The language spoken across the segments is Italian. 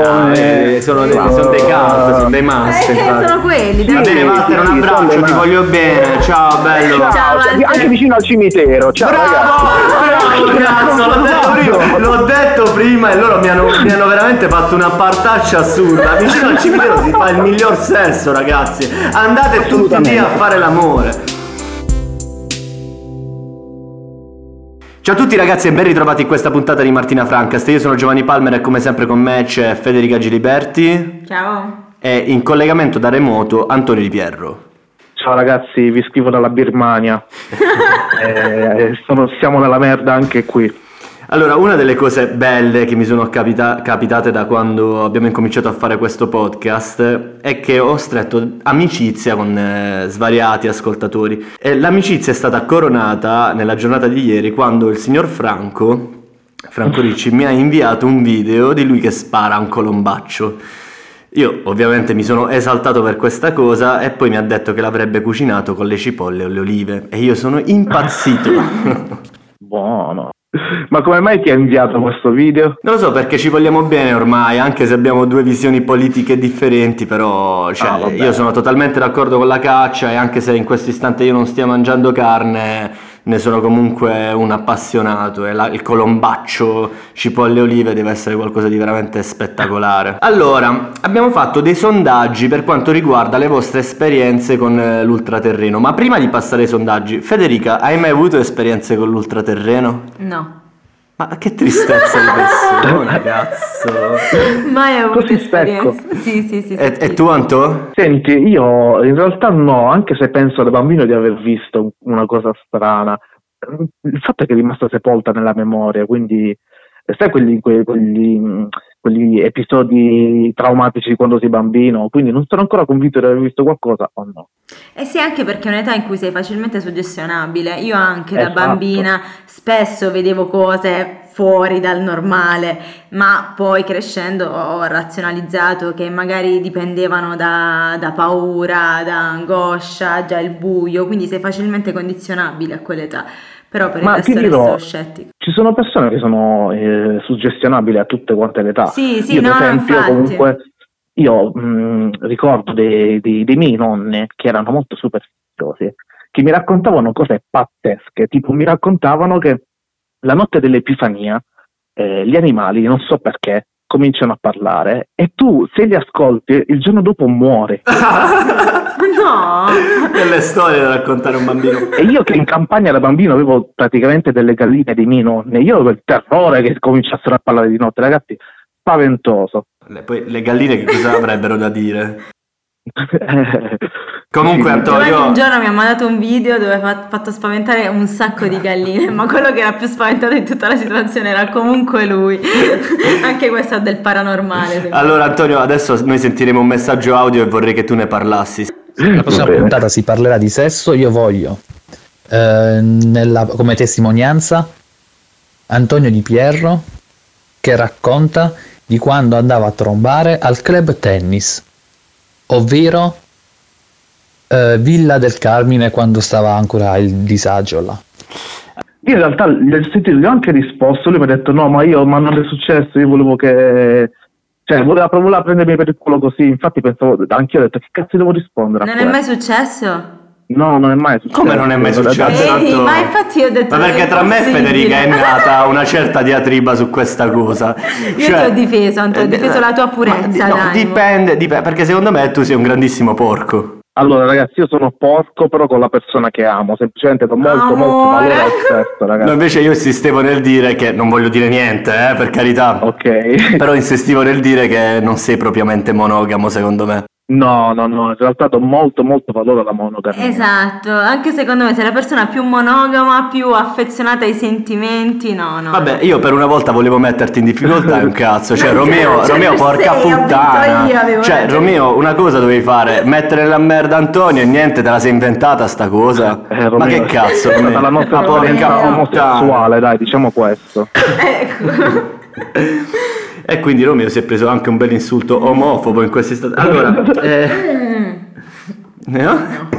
Leone. Ah, sono, dei, sono dei cult, sono dei must. Eh, sono quelli, Va dai. bene, Walter, un abbraccio, ti voglio bene. Ciao, bello. Ciao, Ciao, anche vicino al cimitero. Ciao ragazzi. Bravo, cazzo, l'ho detto, prima, l'ho detto prima e loro mi hanno, mi hanno veramente fatto una partaccia assurda. Vicino al cimitero si fa il miglior sesso, ragazzi. Andate tutti lì a fare l'amore. Ciao a tutti ragazzi e ben ritrovati in questa puntata di Martina Francast. Io sono Giovanni Palmer e come sempre con me c'è Federica Giliberti Ciao. e in collegamento da remoto Antonio Di Pierro. Ciao ragazzi, vi scrivo dalla Birmania. Eh, sono- siamo nella merda anche qui. Allora, una delle cose belle che mi sono capita- capitate da quando abbiamo incominciato a fare questo podcast è che ho stretto amicizia con eh, svariati ascoltatori. E l'amicizia è stata coronata nella giornata di ieri quando il signor Franco, Franco Ricci, mi ha inviato un video di lui che spara un colombaccio. Io ovviamente mi sono esaltato per questa cosa e poi mi ha detto che l'avrebbe cucinato con le cipolle o le olive e io sono impazzito. Buono. Ma come mai ti ha inviato questo video? Non lo so perché ci vogliamo bene ormai, anche se abbiamo due visioni politiche differenti, però cioè, Ah, io sono totalmente d'accordo con la caccia e anche se in questo istante io non stia mangiando carne, ne sono comunque un appassionato e la- il colombaccio cipolle olive deve essere qualcosa di veramente spettacolare. Allora, abbiamo fatto dei sondaggi per quanto riguarda le vostre esperienze con eh, l'ultraterreno, ma prima di passare ai sondaggi, Federica, hai mai avuto esperienze con l'ultraterreno? No. Ma che tristezza di persona, cazzo. Mai avuto Così secco. esperienza. Sì, sì, sì. E, sì. e tu, Anto? Senti, io in realtà no, anche se penso da bambino di aver visto una cosa strana. Il fatto è che è rimasta sepolta nella memoria, quindi sai quelli, que- quelli, mh, quegli episodi traumatici di quando sei bambino, quindi non sono ancora convinto di aver visto qualcosa o no. Eh sì, anche perché è un'età in cui sei facilmente suggestionabile. Io anche da Esatto. bambina spesso vedevo cose fuori dal normale, ma poi crescendo ho razionalizzato che magari dipendevano da, da paura, da angoscia, già il buio, quindi sei facilmente condizionabile a quell'età. Però per Ma il resto dirò- resto scettico. Ci sono persone che sono eh, suggestionabili a tutte quante le età. Sì, sì, io, no, no, esempio, infatti. comunque, io mh, ricordo dei, dei, dei miei nonni che erano molto superstiziosi, che mi raccontavano cose pazzesche, tipo mi raccontavano che la notte dell'Epifania eh, gli animali, non so perché, cominciano a parlare e tu, se li ascolti, il giorno dopo muori. No! Delle storie da raccontare a un bambino. E io che in campagna da bambino avevo praticamente delle galline dei miei nonni, io avevo il terrore che cominciassero a parlare di notte, ragazzi, spaventoso. Le, poi le galline che cosa avrebbero da dire? Comunque. Antonio. Un giorno mi ha mandato un video dove ha fatto spaventare un sacco di galline, ma quello che era più spaventato di tutta la situazione era comunque lui. Anche questo è del paranormale. Allora, Antonio, adesso noi sentiremo un messaggio audio e vorrei che tu ne parlassi. La prossima puntata si parlerà di sesso. Io voglio eh, nella- come testimonianza Antonio Di Pierro che racconta di quando andava a trombare al club tennis, ovvero eh, Villa del Carmine quando stava ancora il disagio là. Io in realtà gli ho sentito, gli ho anche risposto, lui mi ha detto no, ma io, ma non è successo, io volevo che... Cioè, voleva, voleva prendermi per il culo così, infatti pensavo, anch'io ho detto che cazzo devo rispondere a Non è mai successo? No, non è mai successo. Come non è mai successo? Vedi, Esatto. ma infatti io ho detto Ma perché tra me e. Federica è nata una certa diatriba su questa cosa. Io ti ho difeso, Antonio, ho eh, difeso la tua purezza, ma no, dipende, dipende, perché secondo me tu sei un grandissimo porco. Allora ragazzi, io sono porco però con la persona che amo, semplicemente do molto molto Amore. valore al sesso, No, ragazzi. invece io insistevo nel dire che non voglio dire niente, eh, per carità. Ok. Però insistivo nel dire che non sei propriamente monogamo, secondo me. No, no, no, in realtà do molto molto valore alla monogamia. Esatto, anche secondo me sei la persona più monogama, più affezionata ai sentimenti, no, no. Vabbè, io per una volta volevo metterti in difficoltà, è un cazzo. Cioè, Ma Romeo, cioè, Romeo porca sei, puttana. io, Cioè, ragione. Romeo, una cosa dovevi fare, mettere nella merda Antonio e niente, te la sei inventata sta cosa. Eh, Ma Romeo, che cazzo, È la nostra Ma porca omosessuale, dai, diciamo questo. Ecco. E quindi Romeo si è preso anche un bel insulto omofobo in questa istante. Allora, eh, no?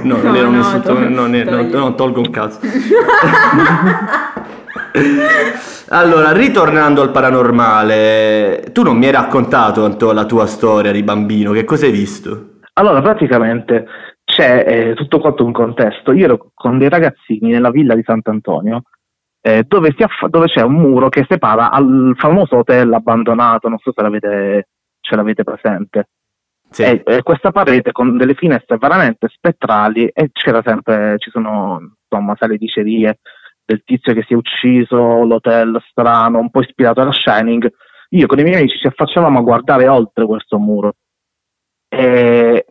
No, non No, era un no, insulto, togli- non, è- non- togli. non tolgo un cazzo. Allora, ritornando al paranormale, tu non mi hai raccontato Anto, la tua storia di bambino, che cosa hai visto? Allora, praticamente c'è eh, tutto quanto un contesto. Io ero con dei ragazzini nella villa di Sant'Antonio, eh, dove, aff- dove, c'è un muro che separa al famoso hotel abbandonato, non so se l'avete, ce l'avete presente. Sì. E, e questa parete con delle finestre veramente spettrali e c'era sempre, ci sono insomma sale dicerie del tizio che si è ucciso, l'hotel strano, un po' ispirato alla Shining. Io con i miei amici ci affacciavamo a guardare oltre questo muro. E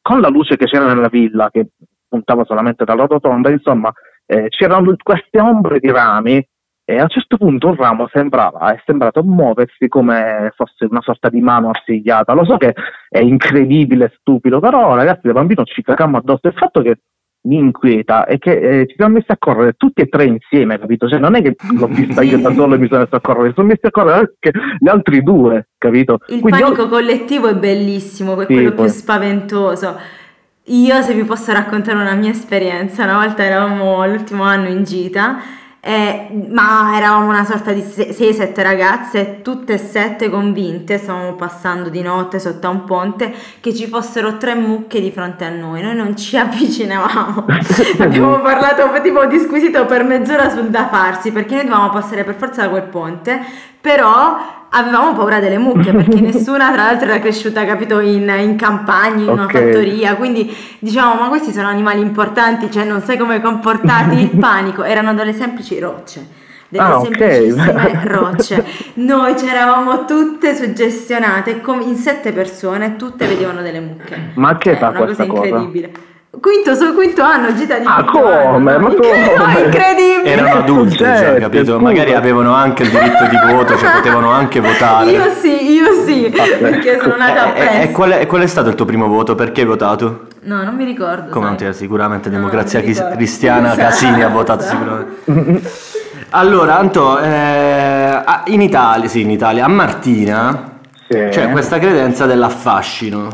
con la luce che c'era nella villa, che puntava solamente dalla rotonda, insomma, eh, c'erano queste ombre di rami e a un certo punto un ramo sembrava, è sembrato muoversi come fosse una sorta di mano arsigliata. Lo so che è incredibile, stupido, però ragazzi da bambino ci cagammo addosso. Il fatto che mi inquieta è che eh, ci siamo messi a correre tutti e tre insieme, capito? Cioè non è che l'ho vista io da solo e mi sono messo a correre, sono messi a correre anche gli altri due, capito? Il Quindi panico io... collettivo è bellissimo, è sì, quello poi... più spaventoso. Io se vi posso raccontare una mia esperienza, una volta eravamo l'ultimo anno in gita eh, ma eravamo una sorta di 6-7 ragazze, tutte e sette convinte, stavamo passando di notte sotto a un ponte, che ci fossero tre mucche di fronte a noi. Noi non ci avvicinavamo. Abbiamo parlato tipo di squisito per mezz'ora sul da farsi, perché noi dovevamo passare per forza da quel ponte, però avevamo paura delle mucche perché nessuna tra l'altro era cresciuta capito in, in campagna in okay. una fattoria. Quindi diciamo ma questi sono animali importanti cioè non sai come comportarti. Il panico. Erano delle semplici rocce. Delle ah, semplicissime okay. rocce. Noi c'eravamo tutte suggestionate in sette persone tutte vedevano delle mucche. Ma che fa una cosa incredibile. cosa? Quinto sul quinto anno, gita di Ah, come? Anno. Ma come? incredibile! Erano adulte, cioè, capito? Magari avevano anche il diritto di voto, cioè potevano anche votare. Io sì, io sì, perché sono nata e, e, e, qual è, qual è stato il tuo primo voto? Perché hai votato? No, non mi ricordo. Come non ti sicuramente Democrazia no, Cristiana Casini ha votato sicuramente. Allora, Anto, eh, in Italia, sì, in Italia, a Martina sì. c'è questa credenza dell'affascino.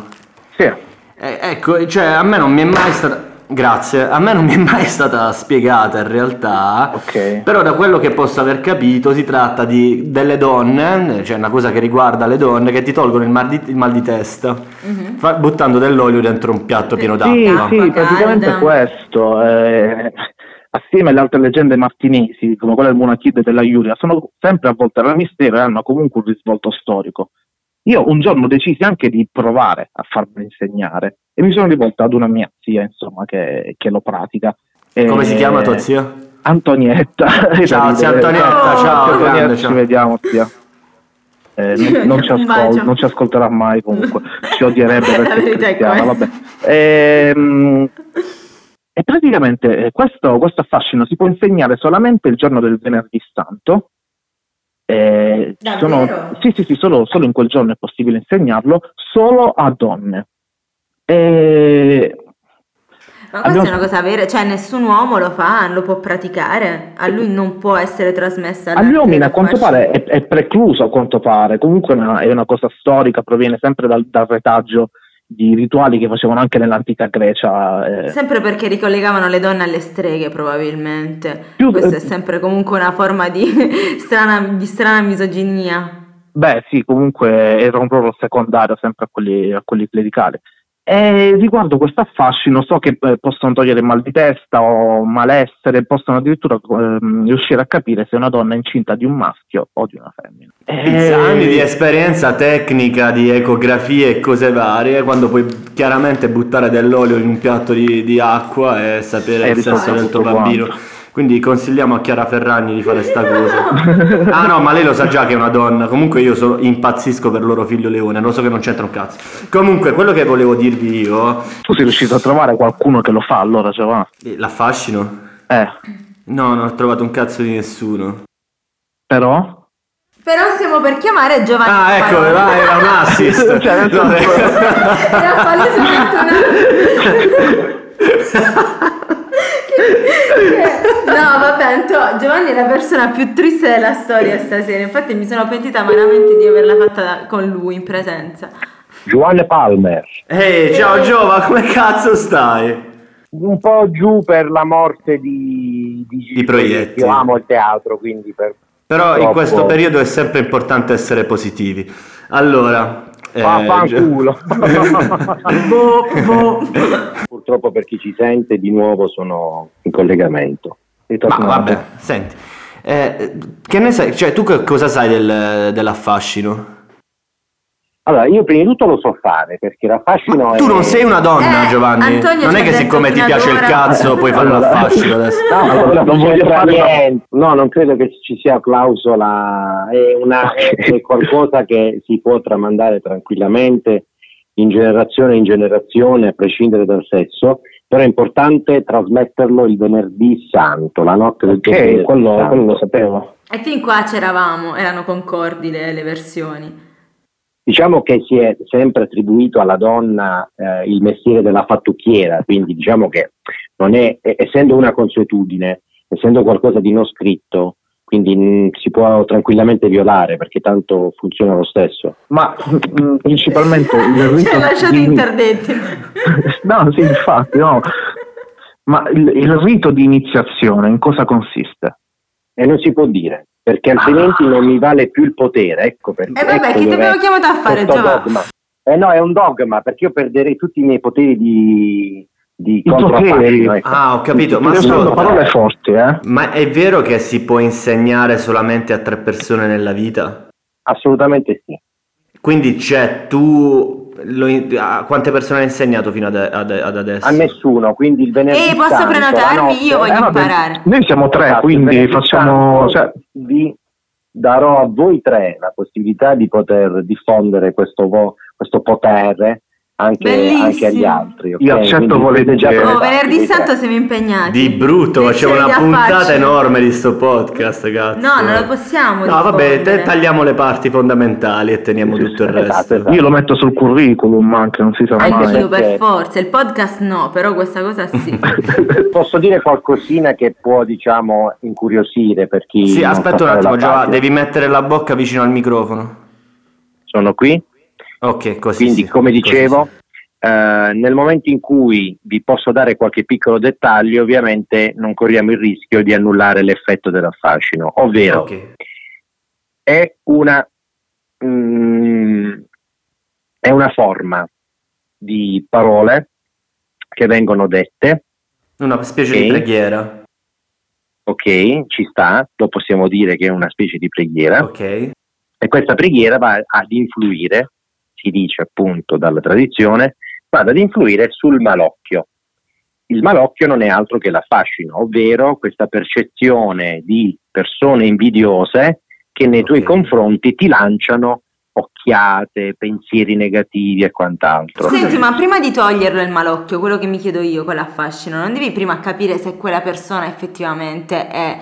Sì. Eh, ecco, cioè a me non mi è mai stata... Grazie, a me non mi è mai stata spiegata in realtà, okay. però da quello che posso aver capito si tratta di delle donne, cioè una cosa che riguarda le donne, che ti tolgono il mal di, il mal di testa mm-hmm. fa, buttando dell'olio dentro un piatto pieno d'acqua. Sì, sì, praticamente questo. Eh, assieme alle altre leggende martinesi, come quella del Monachide e della Iulia, sono sempre avvolte dal mistero e hanno comunque un risvolto storico. Io un giorno decisi anche di provare a farmi insegnare e mi sono rivolto ad una mia zia, insomma, che, che lo pratica. Come e... si chiama tua zia? Antonietta. Ciao, zia Antonietta, oh, ciao. Antonietta, ci vediamo, zia. Eh, non, non, ci ascol- non, ci ascolterà mai comunque, ci odierebbe perché è cristiana, vabbè. E, ehm, e praticamente eh, questo, questo affascino si può insegnare solamente il giorno del venerdì santo, eh, sono, sì, sì, sì, solo, solo, in quel giorno è possibile insegnarlo, solo a donne. E ma questa Abbiamo... è una cosa vera, cioè nessun uomo lo fa, lo può praticare, a lui non può essere trasmessa. Agli uomini a quanto pare è, è, precluso a quanto pare, comunque è una, è una cosa storica, proviene sempre dal, dal retaggio di rituali che facevano anche nell'antica Grecia. Eh. Sempre perché ricollegavano le donne alle streghe, probabilmente. Più, Questa eh, è sempre comunque una forma di strana, di strana misoginia. Beh, sì, comunque era un ruolo secondario sempre a quelli, a quelli clericali. E riguardo questo affascino, so che eh, possono togliere mal di testa o malessere, possono addirittura eh, riuscire a capire se una donna è incinta di un maschio o di una femmina. E... Anni di esperienza tecnica, di ecografie e cose varie, quando puoi chiaramente buttare dell'olio in un piatto di, di acqua e sapere e il sesso del tuo bambino. Quanto. Quindi consigliamo a Chiara Ferragni di fare sta cosa. ah no, ma lei lo sa già che è una donna. Comunque io so, impazzisco per loro figlio Leone, lo so che non c'entra un cazzo. Comunque, quello che volevo dirvi io... Tu sei riuscito a trovare qualcuno che lo fa allora, Giovanni? Eh, l'affascino? Eh. No, non ho trovato un cazzo di nessuno. Però? Però stiamo per chiamare Giovanni. Ah, ecco, vai, era un assist. cioè, no, era palesemente no, Giovanni è la persona più triste della storia stasera. Infatti, mi sono pentita amaramente di averla fatta con lui in presenza. Giovanni Palmer. Ehi, hey, ciao Giova, come cazzo stai? Un po' giù per la morte di, di, di proietti. Io amo il teatro, quindi per, Però in questo periodo è sempre importante essere positivi. Allora, eh, Vaffanculo. Boh, boh. Purtroppo per chi ci sente, di nuovo sono in collegamento. Ma Ritornato. vabbè, senti, eh, che ne sai? Cioè, tu che cosa sai del- dell'affascino? Allora, io prima di tutto lo so fare perché l'affascino è. Tu non sei una donna, Eh, Giovanni. Antonio non è che siccome ti piace il ora- cazzo puoi fare Allora- l'affascino adesso. No, Allora, non non voglio fare niente. No, non credo che ci sia clausola, è, una, è qualcosa che si può tramandare tranquillamente in generazione in generazione, a prescindere dal sesso, però è importante trasmetterlo il venerdì santo, la notte del venerdì Ok, quello, santo. quello lo sapevo. E fin qua c'eravamo, erano concordi le, le versioni. Diciamo che si è sempre attribuito alla donna eh, il mestiere della fattucchiera, quindi diciamo che non è, essendo una consuetudine, essendo qualcosa di non scritto, quindi mh, si può tranquillamente violare perché tanto funziona lo stesso. Ma mm, principalmente il Ci hai rito lasciato di- interdetti. No, sì, infatti, no. Ma il, il rito di iniziazione in cosa consiste? E non si può dire, perché altrimenti non mi vale più il potere, ecco perché. E vabbè, ecco chi ti abbiamo chiamato a fare, Giovanni? dogma. Eh no, è un dogma, perché io perderei tutti i miei poteri di, di ecco. Ah, ho capito, ma sono parole forti, eh? ma è vero che si può insegnare solamente a tre persone nella vita? Assolutamente sì. Quindi c'è tu, lo a quante persone hai insegnato fino ad, ad- ad adesso? A nessuno, quindi il venerdì Ehi, posso santo, la prenotarmi? notte- Io voglio Eh, imparare. Noi siamo tre, Esatto, quindi facciamo... Cioè, vi darò a voi tre la possibilità di poter diffondere questo, vo- questo potere anche, anche agli altri. ok? Io accetto siete già Oh, prenotati, venerdì santo siamo impegnati. Di brutto, c'è Lezioni una puntata enorme di sto podcast, cazzo. No, non lo possiamo No, vabbè, te- tagliamo le parti fondamentali e teniamo tutto il Esatto, resto. esatto. io lo metto sul curriculum anche, non si sa Anche mai. io per perché- forza, il podcast no, però questa cosa sì. Posso dire qualcosina che può, diciamo, incuriosire per chi. Sì, aspetta un attimo, Giova, devi mettere la bocca vicino al microfono. Sono qui. Ok, così Quindi, sì, come dicevo, eh, nel momento in cui vi posso dare qualche piccolo dettaglio, ovviamente non corriamo il rischio di annullare l'effetto dell'affascino, ovvero Ok. è una, mm, è una forma di parole che vengono dette, Una specie Ok. di preghiera. ok, ci sta, lo possiamo dire che è una specie di preghiera, Ok. e questa preghiera va ad influire, si dice appunto dalla tradizione, va ad influire sul malocchio. Il malocchio non è altro che l'affascino, ovvero questa percezione di persone invidiose che nei tuoi confronti ti lanciano occhiate, pensieri negativi e quant'altro. Senti, ma prima di toglierlo il malocchio, quello che mi chiedo io con l'affascino, non devi prima capire se quella persona effettivamente è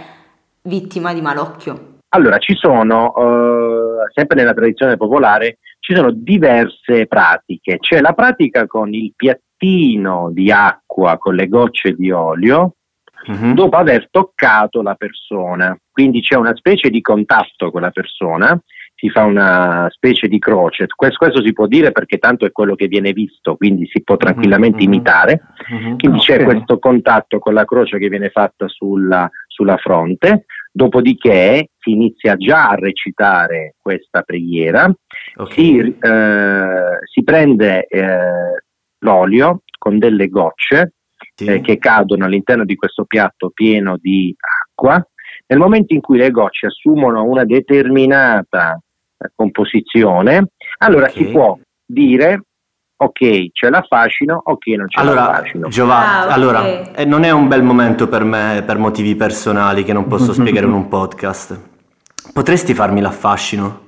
vittima di malocchio? Allora, ci sono, eh, sempre nella tradizione popolare, ci sono diverse pratiche. C'è la pratica con il piattino di acqua con le gocce di olio Mhm. dopo aver toccato la persona. Quindi c'è una specie di contatto con la persona, si fa una specie di croce. Questo, questo si può dire perché tanto è quello che viene visto, quindi si può tranquillamente Mhm, mhm. imitare. Mhm. Quindi c'è Ok. questo contatto con la croce che viene fatta sulla, sulla fronte, dopodiché si inizia già a recitare questa preghiera, Ok. si, eh, si prende eh, l'olio con delle gocce Sì. eh, che cadono all'interno di questo piatto pieno di acqua. Nel momento in cui le gocce assumono una determinata eh, composizione, allora Ok. si può dire ok c'è l'affascino, ok non c'è Allora, l'affascino. Giovanni, Ah, allora, eh, non è un bel momento per me per motivi personali che non posso spiegare in un podcast. Potresti farmi l'affascino?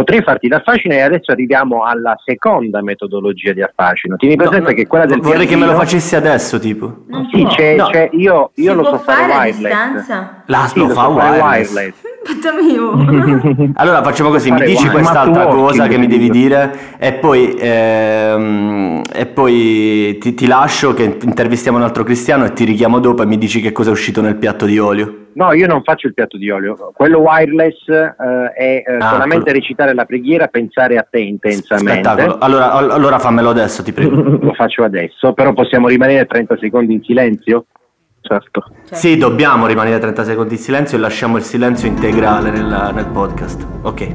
Potrei farti l'affascino e adesso arriviamo alla seconda metodologia di affascino. Tieni presente No, no, che quella del Vorrei che me lo facessi adesso, tipo. Non Sì, c'è, No. c'è- io, io lo so fare fare a wireless. distanza? La, Sì, lo lo fa so fare wireless. wireless. Allora facciamo così, mi dici wine. quest'altra cosa che mi devi dire e poi, ehm, e poi ti, ti lascio che intervistiamo un altro cristiano e ti richiamo dopo e mi dici che cosa è uscito nel piatto di olio. No, io non faccio il piatto di olio. Quello wireless eh, è eh, Ah, solamente quello- recitare la preghiera, pensare a te intensamente. Spettacolo. Allora, all- allora fammelo adesso, ti prego. Lo faccio adesso, però possiamo rimanere 30 secondi in silenzio? certo. Cioè, Sì, dobbiamo rimanere 30 secondi in silenzio e lasciamo il silenzio integrale nel, nel podcast. Ok.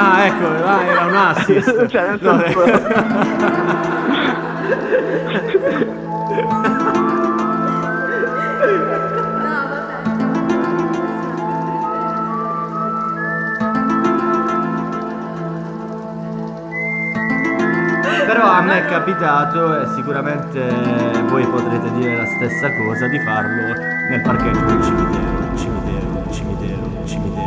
Ah, ecco, ah, era un assist. Cioè, nel No, senso- eh. Però a me è capitato e sicuramente voi potrete dire la stessa cosa di farlo nel parcheggio del cimitero, cimitero, cimitero, cimitero,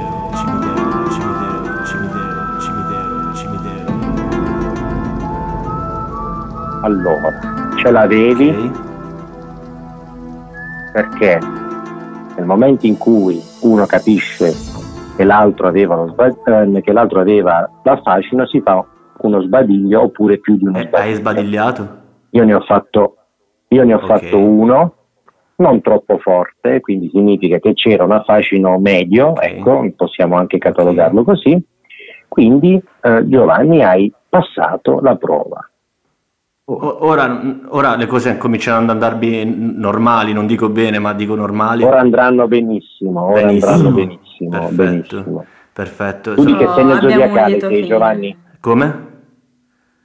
Allora, ce l'avevi Ok? perché nel momento in cui uno capisce che l'altro aveva, lo sba- eh, che l'altro aveva la fascino si fa uno sbadiglio oppure più di uno Eh, sbadiglio. hai sbadigliato? Io ne ho fatto, io ne ho Ok. fatto uno, non troppo forte, quindi significa che c'era un fascino medio, Ok. ecco, possiamo anche catalogarlo così. Quindi eh, Giovanni hai passato la prova. Ora, ora le cose cominciano ad andarvi normali, non dico bene, ma dico normali. Ora andranno benissimo, ora Benissimo. andranno benissimo, Perfetto. benissimo. Perfetto. Tu di che segno zodiacale sei fine. Giovanni? Come?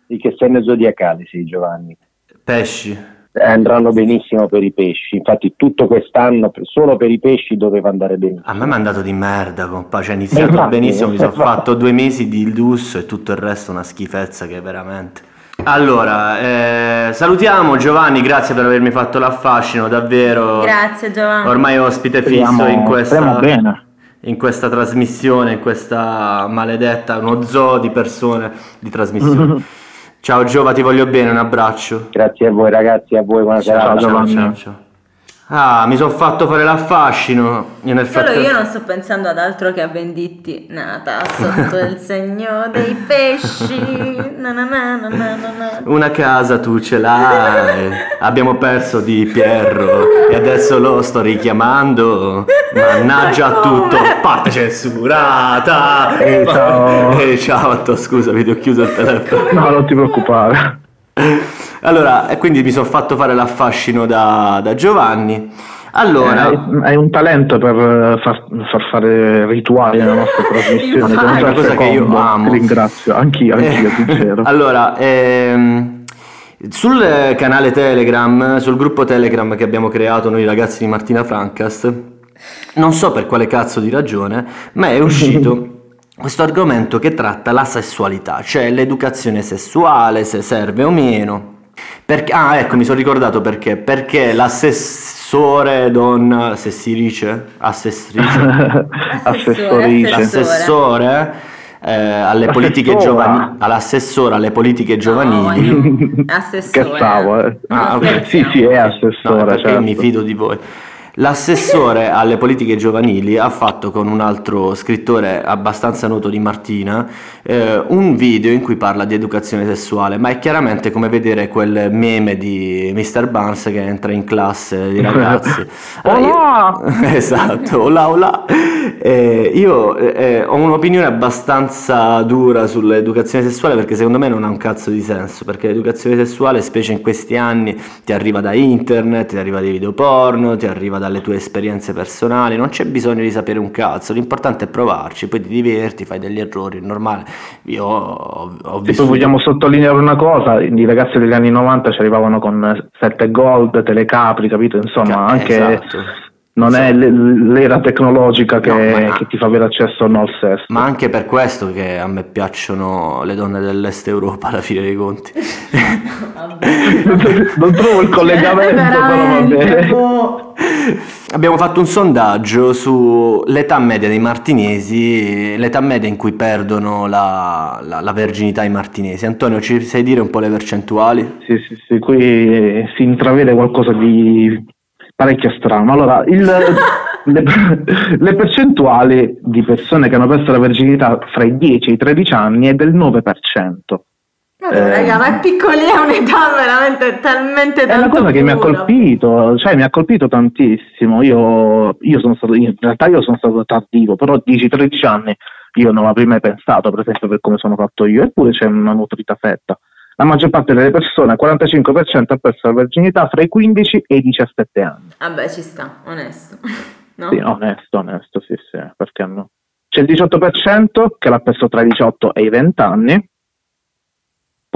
Di che segno zodiacale sei Giovanni? Pesci. Eh, andranno benissimo per i pesci, infatti tutto quest'anno solo per i pesci doveva andare benissimo. A me mi è andato di merda, compa. Cioè, ho iniziato Infatti, benissimo, mi sono fatto due mesi di lusso e tutto il resto una schifezza che è veramente. Allora, eh, salutiamo Giovanni, grazie per avermi fatto l'affascino, davvero. Grazie Giovanni. Ormai ospite fisso in questa, in questa trasmissione, in questa maledetta, uno zoo di persone di trasmissione. Ciao Giova, ti voglio bene, un abbraccio. Grazie a voi ragazzi, a voi, buona serata. Giovanni. Ah, mi sono fatto fare l'affascino. Io nel Solo frattempo... io non sto pensando ad altro che a Venditti nata sotto il segno dei pesci. Na na na na na na na. Una casa tu ce l'hai, abbiamo perso di Pierro e adesso lo sto richiamando. Mannaggia a tutto, parte censurata. Ehi, ciao. Ehi, ciao, to- scusami, ti ho chiuso il telefono. No, non ti preoccupare. Allora, quindi mi sono fatto fare l'affascino da, da Giovanni. Allora, Eh, hai un talento per eh, far, far fare rituali nella nostra trasmissione. È una cosa che io amo. Ti ringrazio, anch'io, anch'io, Eh, sincero. allora, ehm, sul eh, canale Telegram, sul gruppo Telegram che abbiamo creato noi ragazzi di Martina Francast, non so per quale cazzo di ragione, ma è uscito questo argomento che tratta la sessualità, cioè l'educazione sessuale, se serve o meno. Perché, ah, ecco, mi sono ricordato perché. Perché l'assessore donna, se si dice, assessrice. Assessore. l'assessore eh, alle politiche giovanili, all'assessore alle politiche giovanili. No, assessore. Che stavo, eh. Ah, Non ok. scherziamo. Sì, sì, è No, assessore, perché certo. mi fido di voi. L'assessore alle politiche giovanili ha fatto con un altro scrittore abbastanza noto di Martina eh, un video in cui parla di educazione sessuale, ma è chiaramente come vedere quel meme di Mr. Barnes che entra in classe di ragazzi. Allora, io- esatto, olà olà. Eh, io eh, ho un'opinione abbastanza dura sull'educazione sessuale perché secondo me non ha un cazzo di senso, perché l'educazione sessuale, specie in questi anni, ti arriva da internet, ti arriva dai video porno, ti arriva dalle tue esperienze personali, non c'è bisogno di sapere un cazzo, l'importante è provarci, poi ti diverti, fai degli errori, è normale. Io ho, ho E poi vogliamo sottolineare una cosa, i ragazzi degli anni 90 ci arrivavano con 7 gold, telecapri, capito? Insomma, Ca- anche esatto. Non è l'era tecnologica che, No, che ti fa avere accesso o no al sesso. Ma anche per questo che a me piacciono le donne dell'est Europa alla fine dei conti. non trovo il collegamento, però va bene. boh. Abbiamo fatto un sondaggio sull'età media dei martinesi, l'età media in cui perdono la, la- la verginità i martinesi. Antonio, ci sai dire un po' le percentuali? Sì, sì, sì, qui si intravede qualcosa di parecchio strano. Allora, il- le, le percentuali di persone che hanno perso la verginità fra i 10 e i 13 anni è del 9%. Vabbè, Eh, raga, ma è piccolina, un'età veramente talmente È una cosa che mi ha colpito, cioè mi ha colpito tantissimo. Io, io sono stato, in realtà io sono stato tardivo, però 10-13 anni io non avrei mai pensato, per esempio, per come sono fatto io, eppure c'è una nutrita fetta. La maggior parte delle persone, il 45%, ha perso la verginità fra i 15 e i 17 anni. Vabbè, ci sta, onesto. No? Sì, onesto, onesto, sì, sì, perché no? C'è il 18% che l'ha perso tra i 18 e i 20 anni,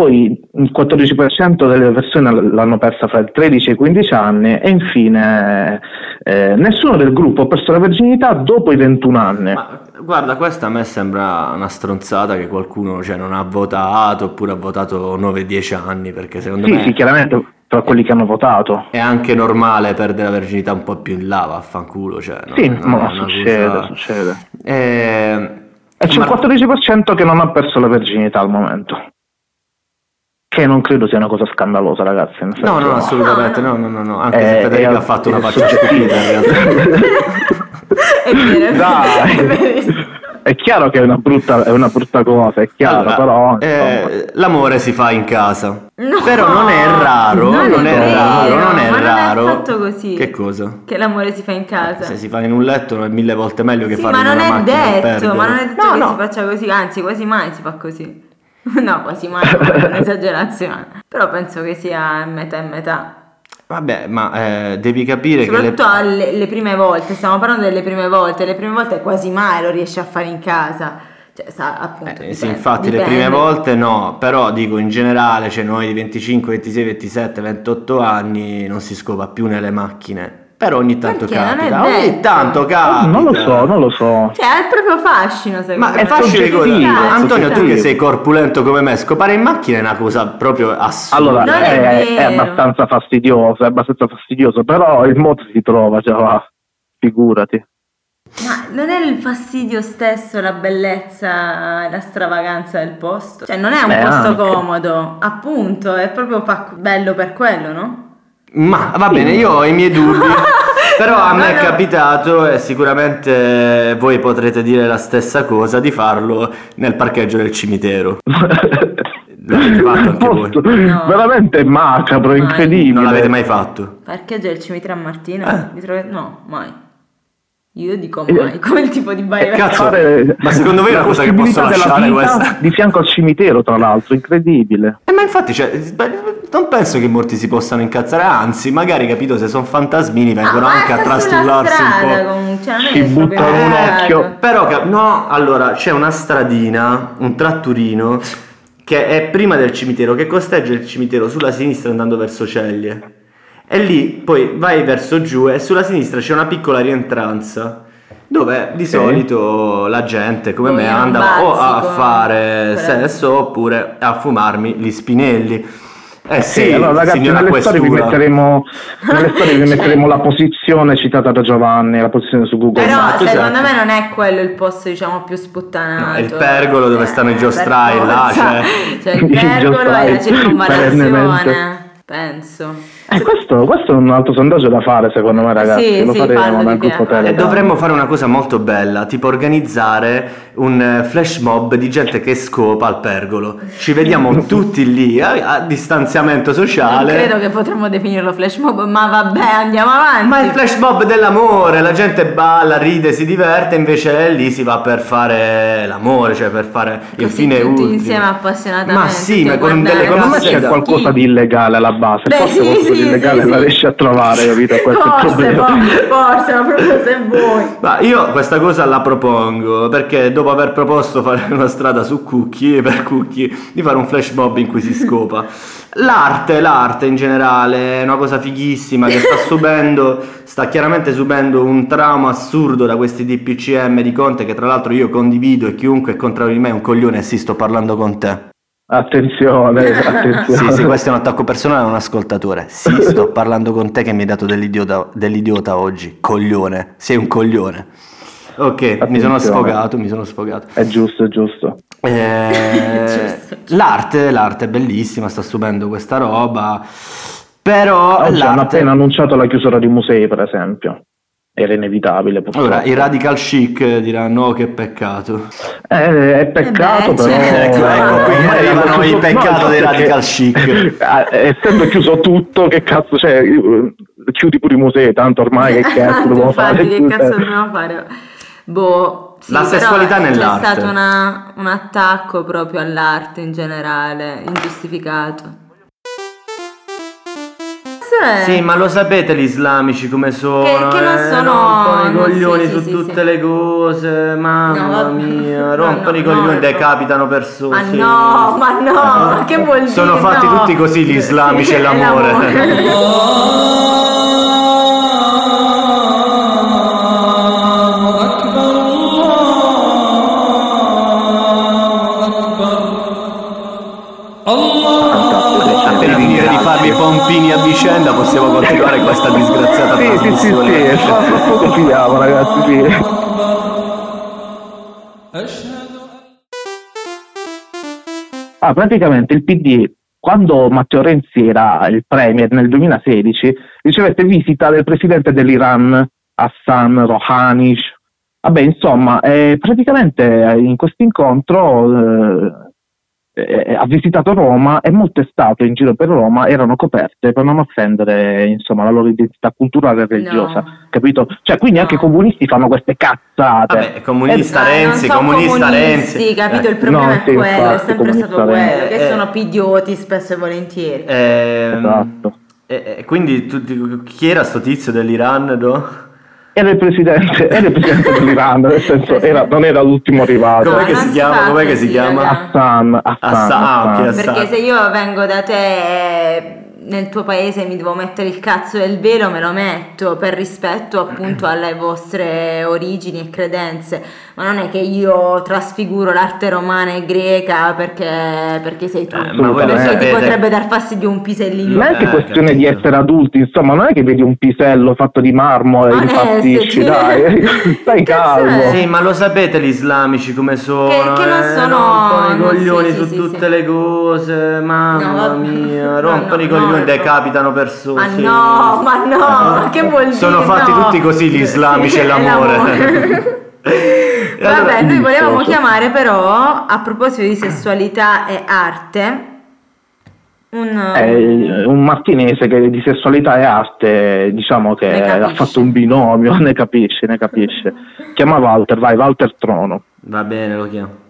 poi il 14% delle persone l'hanno persa fra i 13 e i 15 anni e infine eh, nessuno del gruppo ha perso la verginità dopo i 21 anni. Ma guarda, questa a me sembra una stronzata che qualcuno cioè, non ha votato oppure ha votato 9-10 anni perché secondo sì, me... Sì, chiaramente tra quelli che hanno votato. È anche normale perdere la verginità un po' più in là, vaffanculo. Cioè, no, sì, ma succede, cosa... succede. Eh, e c'è ma... il 14% che non ha perso la verginità al momento. Che non credo sia una cosa scandalosa, ragazzi. No, no, assolutamente, no, no, no, no. Anche eh, se Federica ha fatto una faccia stupida in realtà. è vero, Dai. È chiaro che è una brutta, è una brutta cosa, è chiaro, allora, però... Eh, l'amore si fa in casa. No, però non è raro, non, non è, vero, raro, non è ma raro. Non è fatto così. Che cosa? Che l'amore si fa in casa. Se si fa in un letto è mille volte meglio che sì, farlo in una macchina. Ma non è detto, ma non è detto no, che no. si faccia così, anzi quasi mai si fa così. No, quasi mai, è un'esagerazione. Però penso che sia metà e metà. Vabbè, ma eh, devi capire Soprattutto che... Le... Le, le prime volte, stiamo parlando delle prime volte, le prime volte quasi mai lo riesci a fare in casa. Cioè, sa, appunto, eh, dipende, sì, infatti dipende. le prime volte no, però dico in generale, cioè noi di 25, 26, 27, 28 anni non si scopa più nelle macchine. Però ogni tanto Perché? Non è capita, ogni tanto capita. Non lo so, non lo so. Cioè, è proprio fascino, secondo Ma me. è soggettivo, così. Antonio, tu che sei corpulento come me, scopare in macchina è una cosa proprio assurda. Allora, Non è è, è abbastanza fastidioso, è abbastanza fastidioso, però il modo si trova, cioè, va, figurati. Ma non è il fastidio stesso, la bellezza, la stravaganza del posto? Cioè, non è un Beh, posto anche. comodo, appunto, è proprio fa- bello per quello, no? Ma va bene, io ho i miei dubbi. Però a me è No, no. capitato, e sicuramente voi potrete dire la stessa cosa, di farlo nel parcheggio del cimitero. L'avete fatto anche voi? Posto No. Veramente macabro, Mai. incredibile. Non l'avete mai fatto? Parcheggio del cimitero a Martino? Eh. Vi trovate- No, mai. Io dico Eh, mai, come il tipo di Eh, baile. cazzo, Fare ma secondo voi è una cosa che posso lasciare questa? Di fianco al cimitero, tra l'altro, incredibile. Eh, ma infatti, cioè, non penso che molti si possano incazzare, anzi, magari, capito, se sono fantasmini vengono Ah, anche a trastullarsi un po'. cioè, Ci buttano un occhio. Però, no, allora, c'è una stradina, un tratturino, che è prima del cimitero, che costeggia il cimitero sulla sinistra andando verso Ceglie. E lì poi vai verso giù e sulla sinistra c'è una piccola rientranza dove di solito la gente come Poi me è andava o a fare sesso oppure a fumarmi gli spinelli. Eh sì, Sì, allora ragazzi, signora nelle storie, vi metteremo, nelle storie vi Cioè- metteremo la posizione citata da Giovanni, la posizione su Google. Però Esatto, secondo esatto. me non è quello il posto diciamo più sputtanato. No, il pergolo dove stanno i per giostrai, là, cioè. Cioè il pergolo e la circonvallazione, penso. Eh, questo, questo è un altro sondaggio da fare, secondo me, ragazzi. Sì, Lo sì, faremo mi gruppo piace. E Telegram. dovremmo fare una cosa molto bella, tipo organizzare un eh, flash mob di gente che scopa al pergolo. Ci vediamo tutti lì a, a distanziamento Non sociale. credo che potremmo definirlo flash mob, ma vabbè, andiamo avanti. Ma è il flash mob dell'amore, la gente balla, ride, si diverte, invece lì si va per fare l'amore, cioè per fare il Così fine tutti ultimo. insieme appassionatamente. Ma sì, tutti ma con delle Secondo me cose c'è qualcosa di illegale alla base. Beh, forse sì, qualcosa sì, di illegale sì, la riesci a trovare, capito? Il Forse, problema. for- forse, ma proprio se vuoi. Ma io questa cosa la propongo perché dopo aver proposto fare una strada su Cookie per Cookie di fare un flash mob in cui si scopa. L'arte, l'arte in generale è una cosa fighissima che sta subendo, sta chiaramente subendo un trauma assurdo da questi DPCM di Conte che tra l'altro io condivido e chiunque è contrario di me è un coglione e sì sto parlando con te. Attenzione, attenzione. Sì, sì, questo è un attacco personale a un ascoltatore. Sì, sto parlando con te che mi hai dato dell'idiota, dell'idiota oggi. Coglione, sei un coglione. Ok, mi sono Attenzione. sfogato, mi sono sfogato. È giusto, è giusto. Eh, Giusto, giusto. l'arte, l'arte è bellissima, sta subendo questa roba. Però Oggi hanno l'arte... appena annunciato la chiusura di musei, per esempio. Era inevitabile, purtroppo. Ora, i radical chic diranno oh, che peccato. Eh, è peccato, Eh beh, però. Ecco, ecco, qui arrivano hanno i chiuso- peccati no, dei radical chic. eh, Essendo chiuso tutto, che cazzo c'è? Io- Chiudi pure i musei, tanto ormai che cazzo infatti, fare? che cazzo dobbiamo fare? Boh, Sì, La però sessualità nell'arte. C'è stato una- un attacco proprio all'arte in generale, ingiustificato. È? Sì, ma lo sapete gli islamici come sono? Che- che non eh, sono- rompono i coglioni sì, su sì, tutte sì. le cose, mamma No, mia, No, rompono no, i coglioni, no, decapitano persone. Ma no, ma no, che vuol dire? Sono fatti tutti così gli islamici e è l'amore. i pompini a vicenda possiamo continuare questa disgraziata Sì, sì, sì, trasmissione. sì, fra fra poco finiamo ragazzi, sì. Ah, praticamente il PD, quando Matteo Renzi era il premier nel 2016, ricevette visita del presidente dell'Iran, Hassan Rouhani. Vabbè, insomma, eh, praticamente eh, in questo incontro eh, eh, ha visitato Roma e molte statue in giro per Roma erano coperte per non offendere insomma, la loro identità culturale e religiosa, No. capito? Cioè, quindi No. anche i comunisti fanno queste cazzate. Vabbè, comunista Dai, Renzi, non comunista comunisti, Renzi. capito? Eh, Il problema no, è sì, quello, è infatti, sempre stato comunista quello, che Renzi. sono pidioti spesso e volentieri. ehm, Esatto. e- e quindi tu- chi era sto tizio dell'Iran? no? Era il presidente, era il presidente dell'Iran, nel senso era- non era l'ultimo arrivato. Com'è che si chiama? Com'è che si chiama? Hassan, Hassan, Hassan, ah, Hassan. Hassan. Perché se io vengo da te nel tuo paese mi devo mettere il cazzo del velo, me lo metto per rispetto appunto alle vostre origini e credenze. Ma non è che io trasfiguro l'arte romana e greca perché, perché sei tu. Eh, ma voi lo perché ti potrebbe dar fastidio un pisellino. Non è che Eh, questione di capito. essere adulti, insomma, non è che vedi un pisello fatto di marmo e impazzisci, eh, se- dai, stai calmo. Sì, ma lo sapete gli islamici come sono? Che- che non eh? sono- Rompono i no, coglioni sì, su sì, tutte sì. le cose, mamma No, mia, No, rompono no, i coglioni, no. decapitano persone. Ma sì. no, ma no, ma che vuol dire? Sono fatti no? tutti così gli islamici Sì, e l'amore. E allora- Vabbè, noi volevamo Cosa? chiamare però, a proposito di sessualità e arte, un... È un martinese che di sessualità e arte, diciamo che ha fatto un binomio, ne capisce, ne capisce. Chiama Walter, vai, Walter Trono. Va bene, lo chiamo.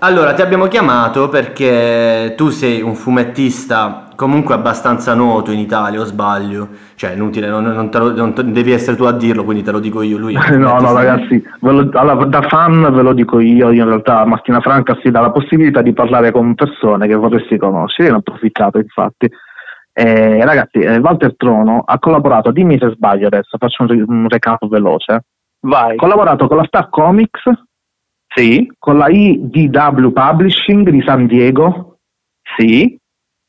Allora, ti abbiamo chiamato perché tu sei un fumettista comunque abbastanza noto in Italia, o sbaglio? Cioè, inutile, non, non te lo- non te- devi essere tu a dirlo, quindi te lo dico io. Lui No, no, ragazzi, ve lo- allora, da fan ve lo dico io, io in realtà Martina Franca si dà la possibilità di parlare con persone che vorresti conoscere, io ne ho approfittato infatti. Eh, ragazzi, eh, Walter Trono ha collaborato, dimmi se sbaglio adesso, faccio un, un recap veloce. Vai. Ha collaborato con la Star Comics, sì, con la IDW Publishing di San Diego, sì,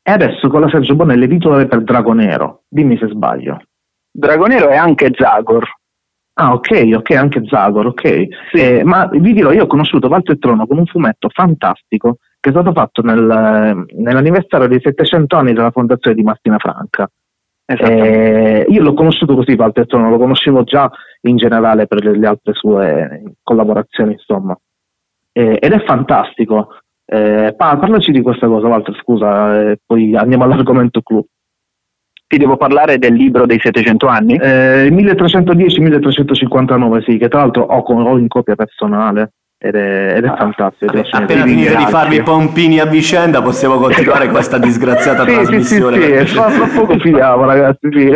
e adesso con la Sergio Bonelli, editore per Dragonero. Dimmi se sbaglio. Dragonero è anche Zagor. Ah, ok, ok, anche Zagor, ok. Eh, ma vi dirò, io ho conosciuto Walter Trono con un fumetto fantastico che è stato fatto nel- nell'anniversario dei 700 anni della fondazione di Martina Franca. Eh, io l'ho conosciuto così, Walter Trono, lo conoscevo già in generale per le altre sue collaborazioni, insomma. Eh, ed è fantastico. Eh, pa- parlaci di questa cosa, Walter, scusa, e poi andiamo all'argomento clou. Ti devo parlare del libro dei 700 anni? Eh, 1310-1359, sì, che tra l'altro ho, ho in copia personale ed è, ed è fantastico. Vabbè, appena vi finire di farvi pompini a vicenda possiamo continuare questa disgraziata Sì, sì, sì, trasmissione. sì, perché- fra, fra poco finiamo, ragazzi. Sì.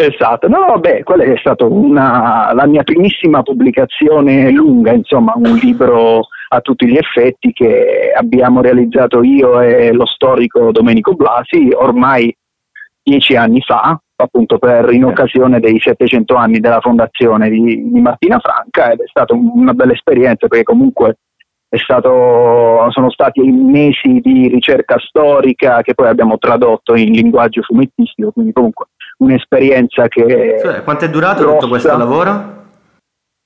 Esatto, no, vabbè, quella è stata una, la mia primissima pubblicazione lunga, insomma, un libro a tutti gli effetti che abbiamo realizzato io e lo storico Domenico Blasi ormai dieci anni fa, appunto per, in occasione dei 700 anni della fondazione di, di Martina Franca ed è stata un- una bella esperienza perché comunque è stato, sono stati mesi di ricerca storica che poi abbiamo tradotto in linguaggio fumettistico, quindi comunque un'esperienza che Cioè, quanto è durato grossa. tutto questo lavoro?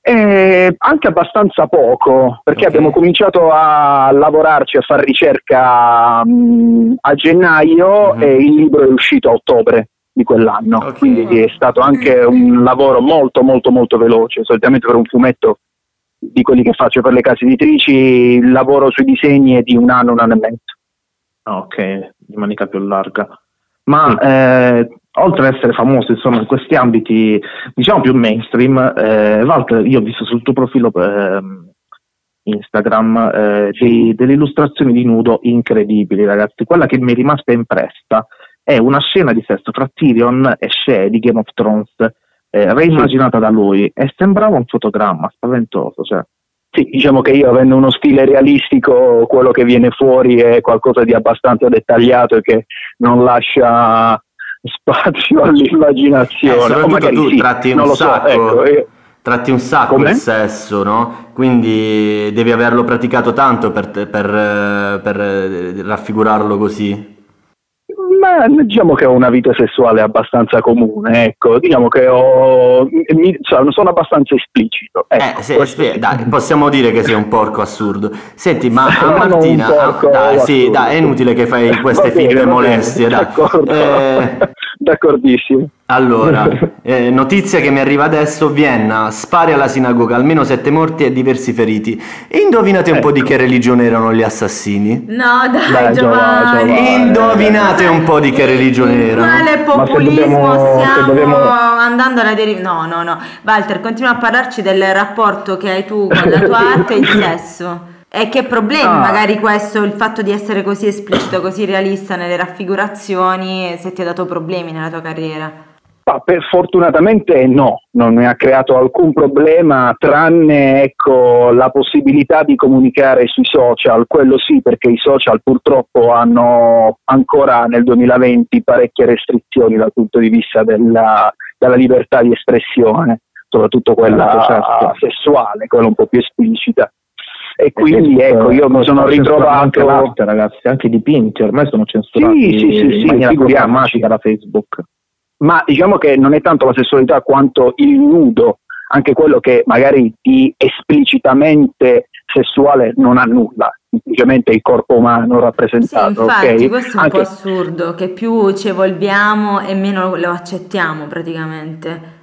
Eh, anche abbastanza poco, perché Ok. abbiamo cominciato a lavorarci, a fare ricerca mh, a gennaio Mhm. e il libro è uscito a ottobre di quell'anno, Ok. quindi è stato anche un lavoro molto molto molto veloce, solitamente per un fumetto di quelli che faccio per le case editrici il lavoro sui disegni è di un anno, un anno e mezzo. Ok, di manica più larga. Ma eh, oltre ad essere famoso insomma, in questi ambiti diciamo più mainstream, eh, Walter, io ho visto sul tuo profilo eh, Instagram eh, dei, delle illustrazioni di nudo incredibili, ragazzi. Quella che mi è rimasta impressa è una scena di sesso tra Tyrion e Shea di Game of Thrones, eh, reimmaginata da lui, e sembrava un fotogramma spaventoso. Cioè. Sì, diciamo che io avendo uno stile realistico, quello che viene fuori è qualcosa di abbastanza dettagliato e che non lascia spazio all'immaginazione. Eh, soprattutto tu sì, tratti un sacco. So, ecco, io... Tratti un sacco Com'è? il sesso, no? Quindi devi averlo praticato tanto per, per, per raffigurarlo così. Ma diciamo che ho una vita sessuale abbastanza comune, ecco, diciamo che ho, mi, cioè, sono abbastanza esplicito. Ecco, eh, se, se, dai, possiamo dire che sei un porco assurdo. Senti, ma a Martina, porco, dai, sì, dai, è inutile che fai queste finte molestie, dai. D'accordo. Eh, D'accordissimo. Allora, eh, notizia che mi arriva adesso, Vienna, spari alla sinagoga, almeno sette morti e diversi feriti. E indovinate un ecco. po' di che religione erano gli assassini? No, dai, dai Giovanni. Giovanni. Indovinate un po' di che religione erano. Quale populismo dobbiamo, stiamo dobbiamo... andando alla deriva? No, no, no. Walter, continua a parlarci del rapporto che hai tu con la tua arte e il sesso. E che problemi ah. magari questo, il fatto di essere così esplicito, così realista nelle raffigurazioni, se ti ha dato problemi nella tua carriera? Ah, per, fortunatamente no, non mi ha creato alcun problema, tranne ecco, la possibilità di comunicare sui social, quello sì, perché i social purtroppo hanno ancora nel 2020 parecchie restrizioni dal punto di vista della, della libertà di espressione, soprattutto quella certo. sessuale, quella un po' più esplicita e quindi ecco io mi sono ritrovato anche l'arte ragazzi anche i dipinti ormai sono censurati sì, sì, sì, in maniera programmatica da Facebook ma diciamo che non è tanto la sessualità quanto il nudo anche quello che magari di esplicitamente sessuale non ha nulla, semplicemente il corpo umano rappresentato. Sì, infatti, okay? questo è un anche... po' assurdo, che più ci evolviamo e meno lo accettiamo praticamente.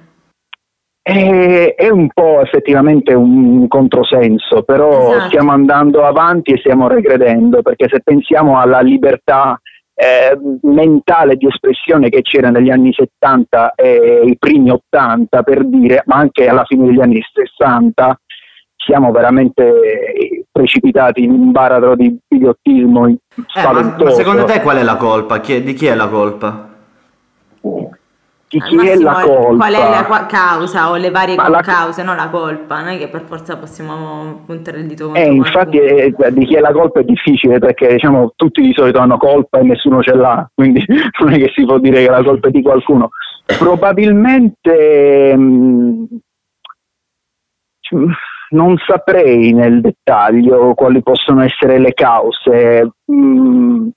È, è, un po' effettivamente un controsenso, però esatto. stiamo andando avanti e stiamo regredendo, perché se pensiamo alla libertà eh, mentale di espressione che c'era negli anni 70 e i primi 80 per dire, ma anche alla fine degli anni 60, siamo veramente precipitati in un baratro di idiottismo eh, spaventoso. Ma secondo te qual è la colpa? Chi è, di chi è la colpa? di chi è la colpa. Qual è la causa o le varie la... cause, non la colpa, non è che per forza possiamo puntare il dito contro eh, infatti è, eh, di chi è la colpa è difficile perché diciamo tutti di solito hanno colpa e nessuno ce l'ha, quindi non è che si può dire che la colpa è di qualcuno. Probabilmente mh, mm, non saprei nel dettaglio quali possono essere le cause. Mh, mm,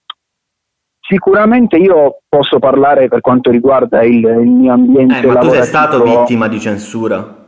Sicuramente io posso parlare per quanto riguarda il, il mio ambiente eh, ma tu sei stato vittima di censura?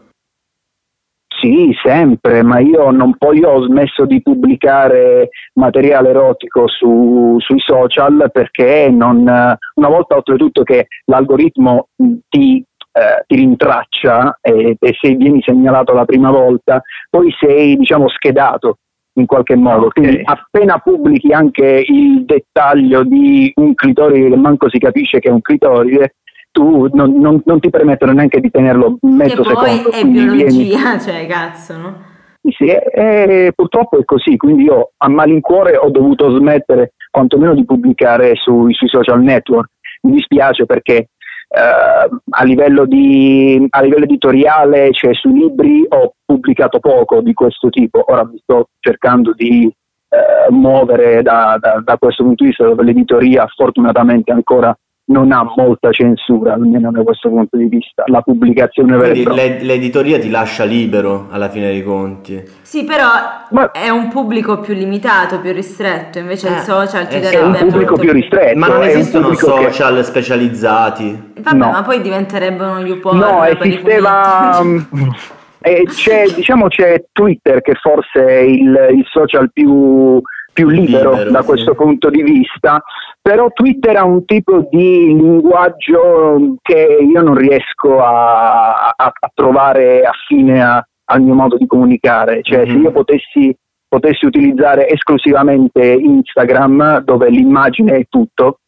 Sì, sempre, ma io, non poi, io ho smesso di pubblicare materiale erotico su, sui social perché non, una volta oltretutto che l'algoritmo ti, eh, ti rintraccia e, e se vieni segnalato la prima volta, poi sei diciamo schedato in qualche modo. Okay. Quindi appena pubblichi anche il dettaglio di un clitoride che manco si capisce che è un clitoride, tu non, non, non ti permettono neanche di tenerlo mezzo che secondo. Poi è biologia, vieni... cioè cazzo, no? Sì, è, è, purtroppo è così, quindi io a malincuore ho dovuto smettere quantomeno di pubblicare sui, sui social network. Mi dispiace perché a, livello di, a, livello editoriale, cioè sui libri, ho pubblicato poco di questo tipo. Ora mi sto cercando di uh, muovere da, da, da, questo punto di vista, dove l'editoria fortunatamente ancora non ha molta censura, almeno da questo punto di vista. La pubblicazione Quindi l'ed- l'editoria ti lascia libero alla fine dei conti. Sì, però Ma... è un pubblico più limitato, più ristretto, invece eh, il social ti darebbe... È un pubblico più ristretto. Ma non esistono social che... specializzati. Vabbè, no. ma poi diventerebbero gli UPOR No, esisteva... eh, c'è, diciamo c'è Twitter che forse è il, il social più più libero, libero da sì. questo punto di vista, però Twitter ha un tipo di linguaggio che io non riesco a, a, a trovare affine a, al mio modo di comunicare, cioè mm-hmm. se io potessi, potessi, utilizzare esclusivamente Instagram dove l'immagine è tutto,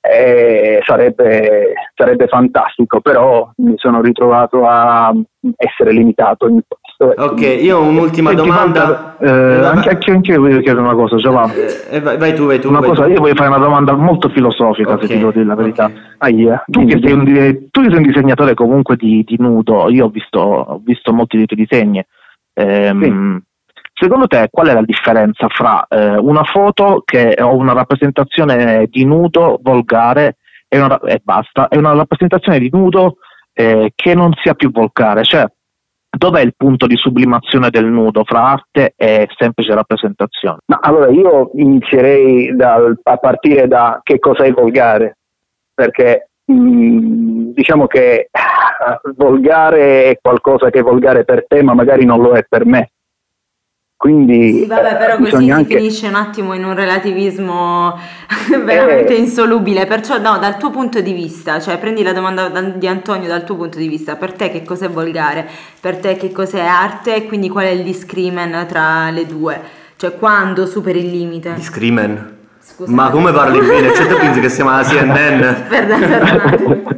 eh, sarebbe, sarebbe fantastico, però mi sono ritrovato a essere limitato in questo. Ok, io ho un'ultima domanda. Walter, eh, anche, anche, anche io voglio chiedere una cosa, Giovanni. Eh, eh, vai, tu, vai tu. Una vai cosa, tu. io voglio fare una domanda molto filosofica, Ok, se ti devo dire la verità. ok. Ahia, Tu che, sei un, tu che sei un disegnatore comunque di, di nudo, io ho visto, ho visto molti dei tuoi disegni. Ehm, Secondo te qual è la differenza fra eh, una foto che o una rappresentazione di nudo volgare e, una, e basta, e una rappresentazione di nudo eh, che non sia più volgare? Cioè, dov'è il punto di sublimazione del nudo fra arte e semplice rappresentazione? Ma allora io inizierei dal- a partire da che cosa è volgare, perché mh, diciamo che ah, volgare è qualcosa che è volgare per te, ma magari non lo è per me. Quindi Sì, vabbè, eh, però così bisogna si anche... finisce un attimo in un relativismo veramente Eh. insolubile. Perciò, no, dal tuo punto di vista, cioè prendi la domanda da- di Antonio dal tuo punto di vista, per te che cos'è volgare? Per te che cos'è arte? E quindi qual è il discrimen tra le due? Cioè quando superi il limite? Screamen. Scusa. Ma come parli bene? Cioè, tu pensi che siamo alla CNN? Perdonatemi.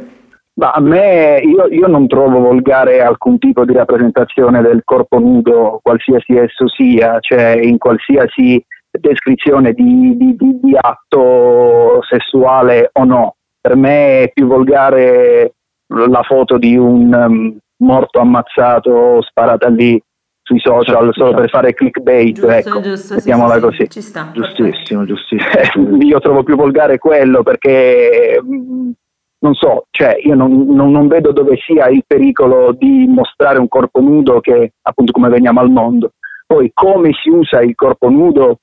Ma a me, io, io non trovo volgare alcun tipo di rappresentazione del corpo nudo, qualsiasi esso sia, cioè in qualsiasi descrizione di, di- di- di atto sessuale o no. Per me è più volgare la foto di un um, morto ammazzato sparata lì sui social Certo, solo certo. per fare clickbait, Giusto, ecco, giusto, sì, mettiamola sì, sì, così. Ci sta. Giustissimo, giustissimo. Io trovo più volgare quello perché mh, non so, cioè io non, non- non vedo dove sia il pericolo di mostrare un corpo nudo che appunto come veniamo al mondo. Poi come si usa il corpo nudo,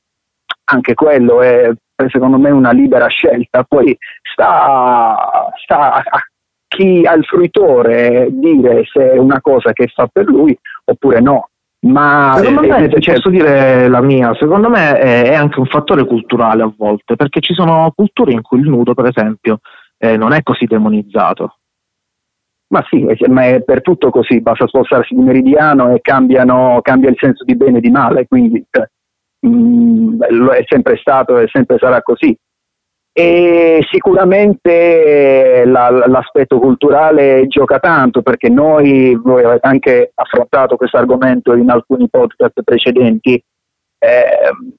anche quello è secondo me una libera scelta, poi sta, sta a chi ha il fruitore dire se è una cosa che fa per lui oppure no. Ma Secondo eh, me, se cioè, posso dire la mia, secondo me è, è anche un fattore culturale a volte, perché ci sono culture in cui il nudo, per esempio, eh, non è così demonizzato. Ma sì, ma è per tutto così, basta spostarsi di meridiano e cambiano, cambia il senso di bene e di male, quindi eh, mm, è sempre stato e sempre sarà così. E sicuramente la- l'aspetto culturale gioca tanto perché noi, voi avete anche affrontato questo argomento in alcuni podcast precedenti, ehm,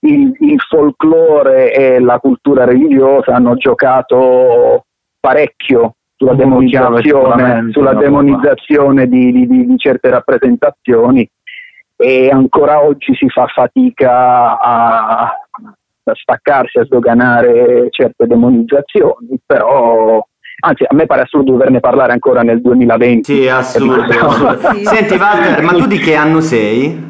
il, il folklore e la cultura religiosa hanno giocato parecchio sulla demonizzazione, sulla demonizzazione di, di- di- di certe rappresentazioni e ancora oggi si fa fatica a, a staccarsi, a sdoganare certe demonizzazioni, però anzi a me pare assurdo doverne parlare ancora nel 2020 Sì, assurdo. Senti, Walter, ma tu di che anno sei?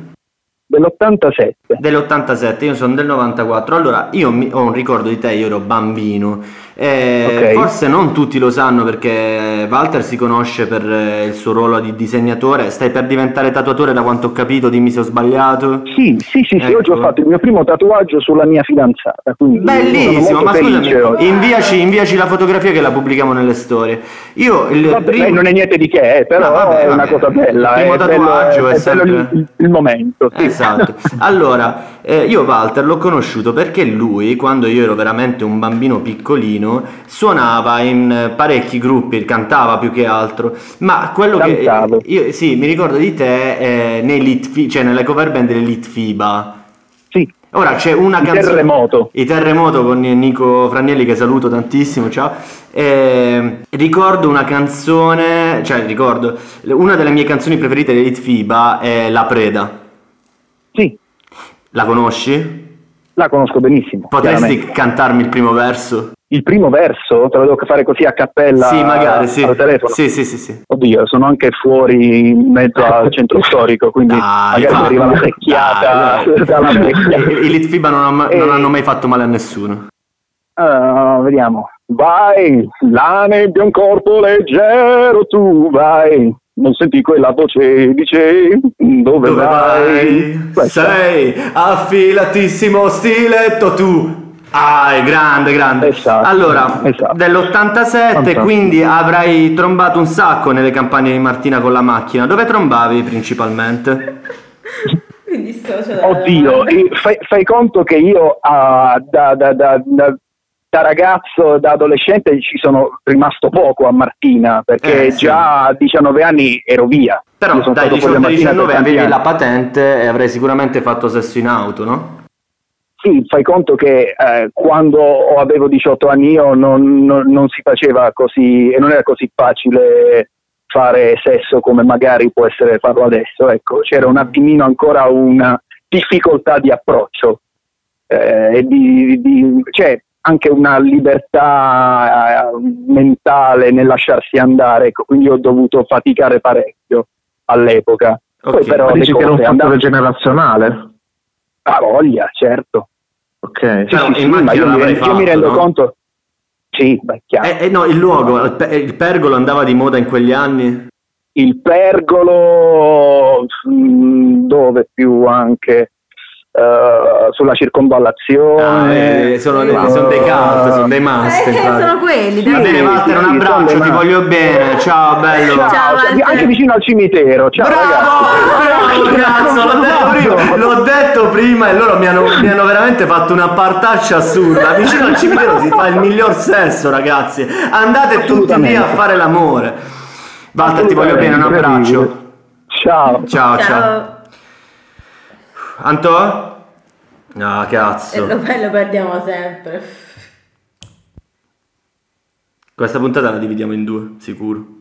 Dell'87. Dell'87, io sono del 94. Allora, io mi- ho un ricordo di te, io ero bambino. Eh, Ok. Forse non tutti lo sanno perché Walter si conosce per eh, il suo ruolo di disegnatore. Stai per diventare tatuatore, da quanto ho capito, dimmi se ho sbagliato. Sì, sì, sì, sì, Ecco. oggi ho fatto il mio primo tatuaggio sulla mia fidanzata. Bellissimo, ma scusami, felice oggi. inviaci, inviaci la fotografia che la pubblichiamo nelle storie. Io il Vabbè, primo- non è niente di che, eh, però No, vabbè, è una vabbè. cosa bella. Il primo è bello- tatuaggio è è bello sempre- il, il momento. sì. Esatto. Allora, eh, io Walter l'ho conosciuto perché lui, quando io ero veramente un bambino piccolino, suonava in eh, parecchi gruppi, cantava più che altro. Ma quello Cantavo. che io sì, mi ricordo di te eh, cioè nelle cover band delle Litfiba. Sì, Ora c'è una Il canzone. terremoto. I terremoto con Nico Fragnelli che saluto tantissimo, ciao. Eh, ricordo una canzone, cioè ricordo, una delle mie canzoni preferite dei Litfiba è La Preda. sì, La conosci? la conosco benissimo. Potresti cantarmi il primo verso? Il primo verso te lo devo fare così a cappella sì, magari, sì. al telefono. Sì, sì, sì, sì. Oddio, sono anche fuori in mezzo al centro storico, quindi Dai, magari mi va. arriva una secchiata. I, Litfiba non, ha- non hanno mai fatto male a nessuno. Ah, vediamo. Vai, la nebbia un corpo leggero, tu vai. Non senti quella voce, dice, dove, Dove vai? Questa. Sei affilatissimo stiletto tu. Ah, è grande, grande. Esatto, Allora, esatto. dell'87, Fantastico. quindi avrai trombato un sacco nelle campagne di Martina con la macchina. Dove trombavi principalmente? Oddio, domanda. e fai, fai conto che io ah, da, da- da- da da ragazzo, da adolescente ci sono rimasto poco a Martina perché Eh, sì. già a 19 anni ero via. Però dai stato fuori da Martina 18-19 per tanti avevi anni. la patente e avrei sicuramente fatto sesso in auto, no? Sì, fai conto che eh, quando avevo 18 anni io non, non- non si faceva così e non era così facile fare sesso come magari può essere farlo adesso. Ecco, c'era un attimino ancora una difficoltà di approccio eh, e di, di- c'è anche una libertà eh, mentale nel lasciarsi andare, ecco, quindi ho dovuto faticare parecchio all'epoca. Poi Ok. però dici che era un fattore generazionale? A voglia, certo. Ok. Sì, Però sì, sì, ma io, mi, rendo- io mi fatto, rendo no? conto. Sì, beh, chiaro. Eh, eh, no, il luogo, il pergolo andava di moda in quegli anni? Il pergolo, mm, dove più anche eh, sulla Ah, circonvallazione. eh, sono, Eh, sono dei cult, sono dei must. Eh, sono quelli, Va dai. bene, Sì, Walter, un sì, abbraccio, ti voglio bene. Ciao, bello. Ciao, Ciao, cioè, anche vicino al cimitero. Ciao, Bravo! ragazzi. Bravo, cazzo, l'ho detto, prima, l'ho detto prima e loro mi hanno, mi hanno veramente fatto una partaccia assurda. Vicino al cimitero si fa il miglior sesso, ragazzi. Andate tutti lì a fare l'amore. Walter, ti voglio bene, un abbraccio. Ciao. Ciao, ciao. Ciao. Anto? E cazzo. lo, lo perdiamo sempre. Questa puntata la dividiamo in due, sicuro.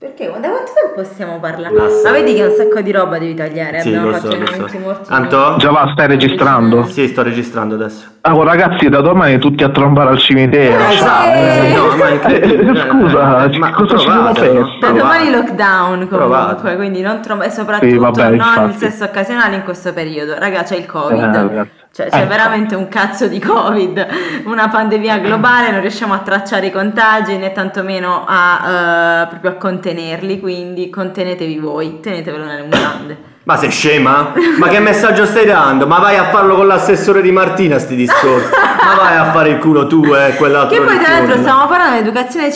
Perché? Da quanto tempo stiamo parlando? Massa. Ma vedi che un sacco di roba devi tagliare. Sì, Abbiamo fatto so, so. morti. Anto? Già va, stai registrando? Sì, sto registrando adesso. Allora ragazzi, da domani tutti a trombare al cimitero. Eh, Esatto, sì. no, ma è incredibile. Eh, scusa, Eh, ma cosa ci provate, sono no? feste? Da domani lockdown comunque, Provate. quindi non trom- e soprattutto Sì, vabbè, non infatti. il sesso occasionale in questo periodo. Raga, c'è il Eh, Covid. Cioè, c'è Ecco. veramente un cazzo di Covid, una pandemia globale, non riusciamo a tracciare i contagi né tantomeno a, eh, proprio a contenerli, quindi contenetevi voi, tenetevelo nelle mutande. Ma sei scema? Ma che messaggio stai dando? Ma vai a farlo con l'assessore di Martina sti discorsi. Ma vai a fare il culo tu e quell'altro. Che poi tra l'altro stiamo parlando di educazione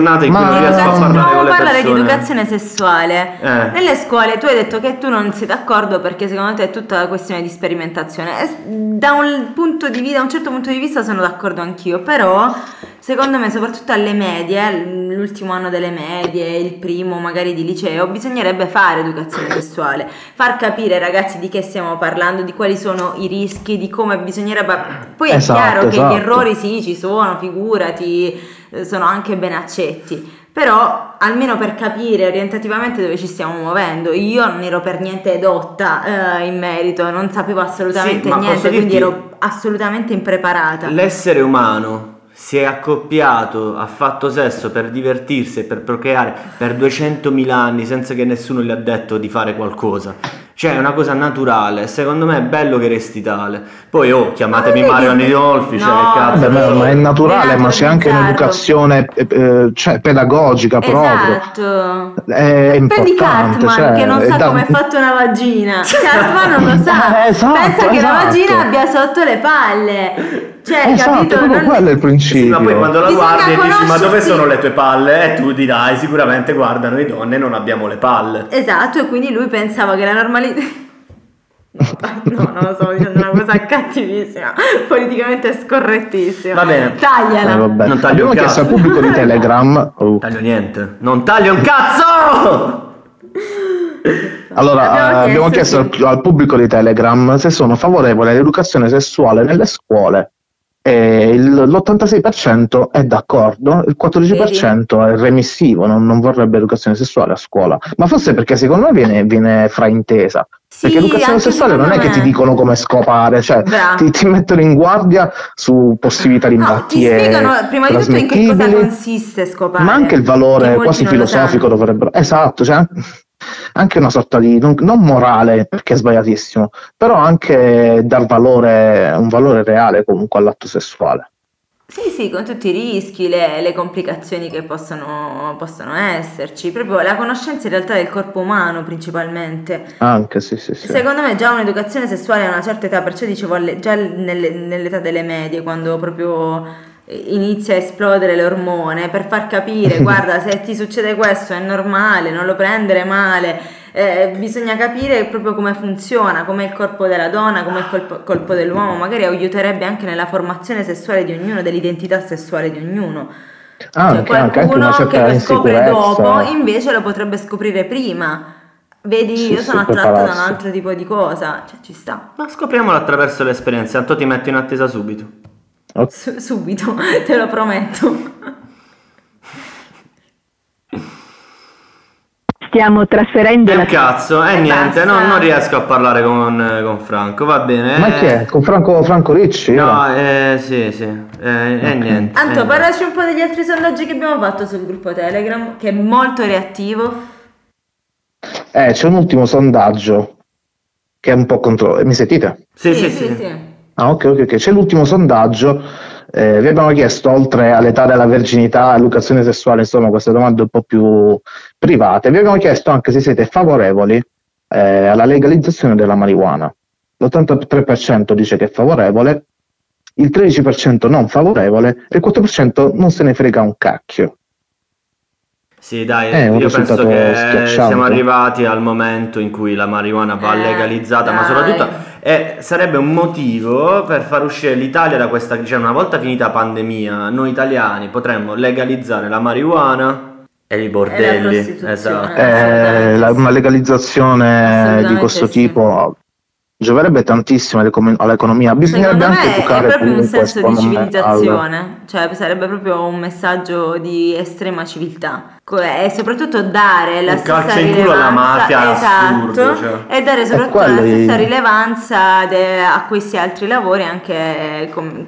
giornata in cui Ma- non riesco a parlare con le parlare di educazione sessuale. Eh. Nelle scuole tu hai detto che tu non sei d'accordo perché secondo te è tutta una questione di sperimentazione. E Da un, punto di vista, da un certo punto di vista sono d'accordo anch'io, però secondo me soprattutto alle medie, l'ultimo anno delle medie, il primo magari di liceo, bisognerebbe fare educazione sessuale, far capire ai ragazzi di che stiamo parlando, di quali sono i rischi, di come bisognerebbe... Poi è Esatto, chiaro che esatto. gli errori sì ci sono, figurati, sono anche ben accetti. Però almeno per capire orientativamente dove ci stiamo muovendo, io non ero per niente edotta eh, in merito, non sapevo assolutamente Sì, niente, quindi ero assolutamente impreparata. L'essere umano si è accoppiato, ha fatto sesso per divertirsi e per procreare per 200.000 anni senza che nessuno gli ha detto di fare qualcosa. Cioè è una cosa naturale, secondo me è bello che resti tale. Poi oh, chiamatemi Mario devi- Nidolfi, cioè No, che cazzo. Vabbè, ma, ma è naturale, ma c'è anche Denaturalizzarlo. un'educazione eh, eh, cioè, pedagogica proprio. Esatto. È Prendi importante. Cartman cioè, che non sa da- come è fatta una vagina. Cartman non lo sa. Eh, esatto, Pensa che la esatto. vagina abbia sotto le palle. Cioè, Esatto, capito? proprio Non- quello è il Sì, principio. ma poi quando la Bisogna guardi e dici ma dove conoscersi." sono le tue palle? E tu dirai sicuramente guardano le donne non abbiamo le palle. Esatto, e quindi lui pensava che la normalità. No, no, stavo dicendo una cosa cattivissima, politicamente scorrettissima. Va bene. Tagliala. Eh, vabbè. Non taglio Abbiamo un chiesto al cazzo. pubblico di Telegram. oh, Taglio niente. Non taglio un cazzo! Allora, Abbiamo eh, abbiamo chiesto, chiesto al, al pubblico di Telegram se sono favorevoli all'educazione sessuale nelle scuole. E il- l'86% è d'accordo, il 14% è remissivo, non, non vorrebbe educazione sessuale a scuola. Ma forse perché secondo me viene, viene fraintesa. Sì, perché educazione anche sessuale non è che ti dicono come scopare, cioè ti, ti mettono in guardia su possibilità di No, ti malattie. spiegano prima di tutto in che cosa consiste scopare. Ma anche il valore quasi filosofico dovrebbero. Esatto, cioè anche una sorta di non, non morale perché è sbagliatissimo, però anche dar valore, un valore reale comunque all'atto sessuale. Sì, sì, con tutti i rischi, le, le complicazioni che possono, possono esserci, proprio la conoscenza in realtà del corpo umano principalmente. Anche sì, sì, sì. Secondo me già un'educazione sessuale a una certa età, perciò dicevo alle- già nelle- nell'età delle medie, quando proprio inizia a esplodere l'ormone, per far capire, guarda, se ti succede questo è normale, non lo prendere male, Eh, bisogna capire proprio come funziona, com'è il corpo della donna, com'è il colpo, colpo dell'uomo, magari aiuterebbe anche nella formazione sessuale di ognuno, dell'identità sessuale di ognuno. Ah, Cioè, anche, anche qualcuno una che lo scopre dopo invece lo potrebbe scoprire prima. Vedi, Sì, io sì, sono attratta da un altro tipo di cosa, cioè ci sta. Ma scopriamolo attraverso l'esperienza, tanto ti metto in attesa subito. Su- subito, te lo prometto. Stiamo trasferendo È la un cazzo, e E niente, basta. non, non riesco a parlare con, con Franco, va bene. Ma eh, chi è? Con Franco, Franco Ricci? No, eh, sì, sì, eh, e niente. Anto, eh, parlaci un po' degli altri sondaggi che abbiamo fatto sul gruppo Telegram, che è molto reattivo. Eh, c'è un ultimo sondaggio che è un po' contro... Mi sentite? Sì, sì, sì. Ah, ok, ok, ok. C'è l'ultimo sondaggio. Eh, vi abbiamo chiesto, oltre all'età della verginità, all'educazione sessuale, insomma, queste domande un po' più private, vi abbiamo chiesto anche se siete favorevoli eh, alla legalizzazione della marijuana. L'83% dice che è favorevole, il 13% non favorevole e il 4% non se ne frega un cacchio. Sì, dai, un io penso che schiacciante. siamo arrivati al momento in cui la marijuana va Eh, legalizzata, ma dai. soprattutto eh, sarebbe un motivo per far uscire l'Italia da questa, cioè una volta finita la pandemia, noi italiani potremmo legalizzare la marijuana e i bordelli. prostituzione. esatto. Eh, Eh, la- una legalizzazione di questo sì. tipo gioverebbe tantissimo all'economia. Bisognerebbe Secondo anche me è educare proprio un senso di me, al- civilizzazione, cioè sarebbe proprio un messaggio di estrema civiltà e soprattutto dare la Un stessa calcio in culo alla rilevanza esatto, assurdo, cioè. e dare soprattutto la stessa è- rilevanza de- a questi altri lavori anche com-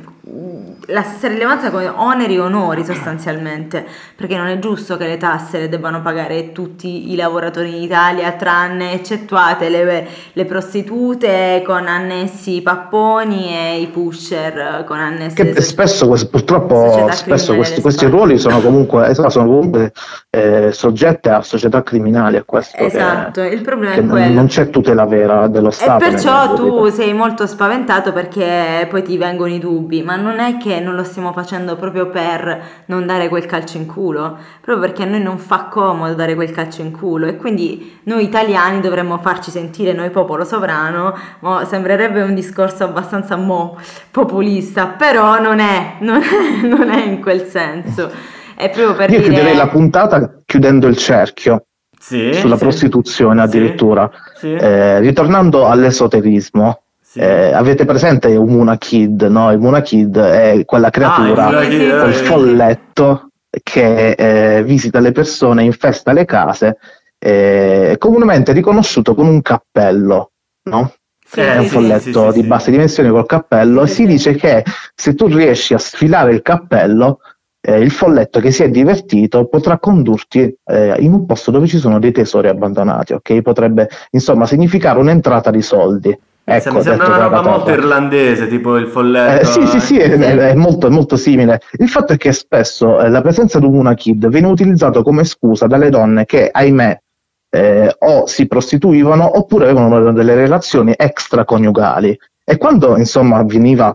la stessa rilevanza come oneri e onori sostanzialmente perché non è giusto che le tasse le debbano pagare tutti i lavoratori in Italia tranne eccettuate le, le prostitute con annessi i papponi e i pusher con annessi Che spesso, quest- purtroppo, spesso questi, questi ruoli sono comunque, esatto, sono comunque eh, soggette a società criminali, a questo che- Esatto, il problema che è quello. non c'è tutela vera dello E Stato. perciò nel- tu sei molto spaventato perché poi ti vengono i dubbi, ma non è che non lo stiamo facendo proprio per non dare quel calcio in culo, proprio perché a noi non fa comodo dare quel calcio in culo e quindi noi italiani dovremmo farci sentire, noi popolo sovrano, mo sembrerebbe un discorso abbastanza mo populista, però non è, non è, non è in quel senso, è proprio per Io dire... chiuderei la puntata chiudendo il cerchio Sì, sulla sì. prostituzione Sì, addirittura. Sì, Eh, ritornando all'esoterismo, sì. eh, avete presente Umuna Kid? No? Il Muna Kid è quella creatura Ah, Kid, col eh, folletto che eh, visita le persone, infesta le case, eh, comunemente riconosciuto con un cappello, no? Sì, È un sì, sì, folletto sì, sì, di sì. basse dimensioni col cappello e Sì, si sì. dice che se tu riesci a sfilare il cappello, eh, il folletto che si è divertito potrà condurti eh, in un posto dove ci sono dei tesori abbandonati, ok? Potrebbe insomma significare un'entrata di soldi. Ecco, mi sembra una roba molto irlandese, tipo il folletto. Eh, sì, sì, sì, è, è molto, è molto simile. Il fatto è che spesso eh, la presenza di un Una Kid viene utilizzato come scusa dalle donne che, ahimè, eh, o si prostituivano oppure avevano delle relazioni extraconiugali. E quando, insomma, avveniva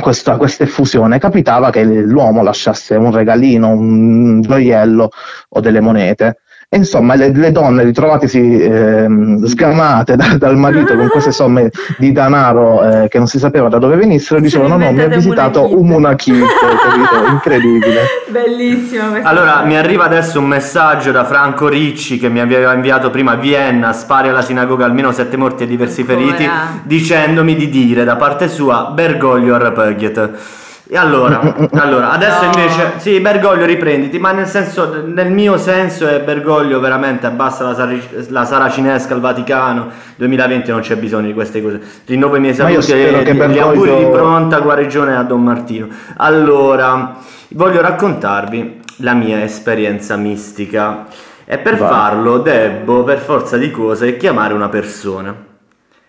questa, questa effusione, capitava che l'uomo lasciasse un regalino, un gioiello o delle monete. E insomma, le, le donne ritrovatesi ehm, sgamate da- dal marito con queste somme di denaro eh, che non si sapeva da dove venissero, dicevano: No, mi ha visitato Muna Kid." un Munakid, capito? Incredibile. Bellissima questa Allora, mi arriva adesso un messaggio da Franco Ricci che mi aveva inviato prima a Vienna, spari alla sinagoga, almeno sette morti e diversi Ancora? feriti, dicendomi di dire da parte sua Bergoglio Repugnat. E allora, allora, adesso No. invece, sì, Bergoglio riprenditi, ma nel senso, nel mio senso è Bergoglio veramente abbassa la, sari- la saracinesca al Vaticano, 2020 non c'è bisogno di queste cose. Rinnovo i miei saluti e che gli Bergoglio- auguri di pronta guarigione a Don Martino. Allora, voglio raccontarvi la mia esperienza mistica e per Vai. farlo debbo per forza di cose chiamare una persona.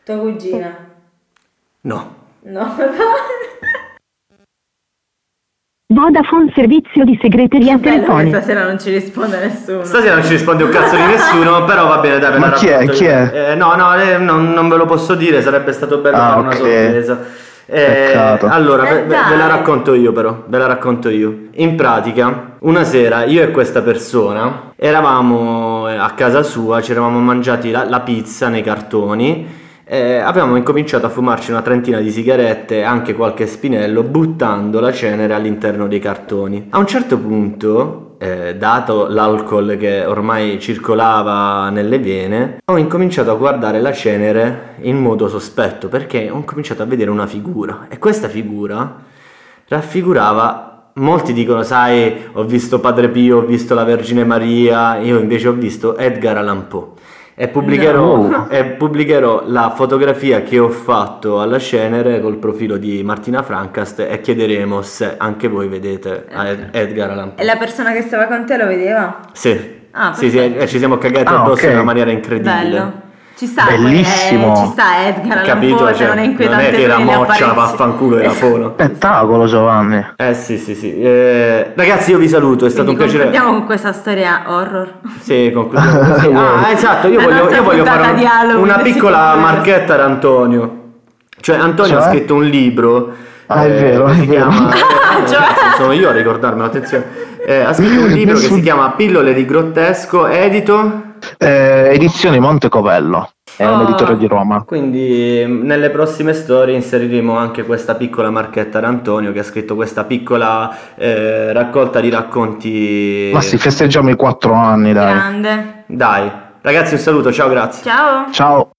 Tua cugina? No. No. Vodafone servizio di segreteria telefonica. stasera non ci risponde nessuno. Stasera non ci risponde un cazzo di nessuno, però va bene, dai, ve Ma la chi è? Chi è? Eh, no, no, eh, non, non ve lo posso dire, sarebbe stato bello Ah, fare una ok. sorpresa. Eh, Peccato. allora, Eh, ve, ve- la racconto io però, ve la racconto io. In pratica, una sera io e questa persona eravamo eh, a casa sua, ci eravamo mangiati la, la pizza nei cartoni. Eh, avevamo incominciato a fumarci una trentina di sigarette e anche qualche spinello buttando la cenere all'interno dei cartoni. A un certo punto, eh, dato l'alcol che ormai circolava nelle vene, ho incominciato a guardare la cenere in modo sospetto perché ho cominciato a vedere una figura e questa figura raffigurava Molti dicono, sai, ho visto Padre Pio, ho visto la Vergine Maria, io invece ho visto Edgar Allan Poe. E pubblicherò, No. e pubblicherò la fotografia che ho fatto alla cenere col profilo di Martina Francast e chiederemo se anche voi vedete Ed- Edgar Allan E Poe. la persona che stava con te lo vedeva? Sì, Ah, sì, sì, e ci siamo cagati Ah, addosso ok. in una maniera incredibile. Bello. Ci sta, Bellissimo. eh, ci sta Edgar Allan Capito? Poe, se Cioè, non è non inquietante è che la le moccia vaffanculo era Esatto. fono. Spettacolo Giovanni. Eh sì, sì, sì. Eh, ragazzi, io vi saluto, è stato Quindi un piacere. concludiamo con questa storia horror. Sì, concludiamo così. Ah, esatto, io La voglio, io voglio fare un- una piccola marchetta ad Antonio. Cioè, Antonio ha Cioè? scritto un libro. Ah, è vero, che è si vero. chiama. eh, Cioè? sono io a ricordarmelo, attenzione. Eh, ha scritto un libro che si chiama Pillole di grottesco, edito. Eh, edizioni Montecovello, è un Oh. editore di Roma. Quindi mm, nelle prossime storie inseriremo anche questa piccola marchetta ad Antonio che ha scritto questa piccola eh, raccolta di racconti. Ma sì, festeggiamo i quattro anni, dai. Grande. Dai, ragazzi, un saluto, ciao, grazie. Ciao. Ciao.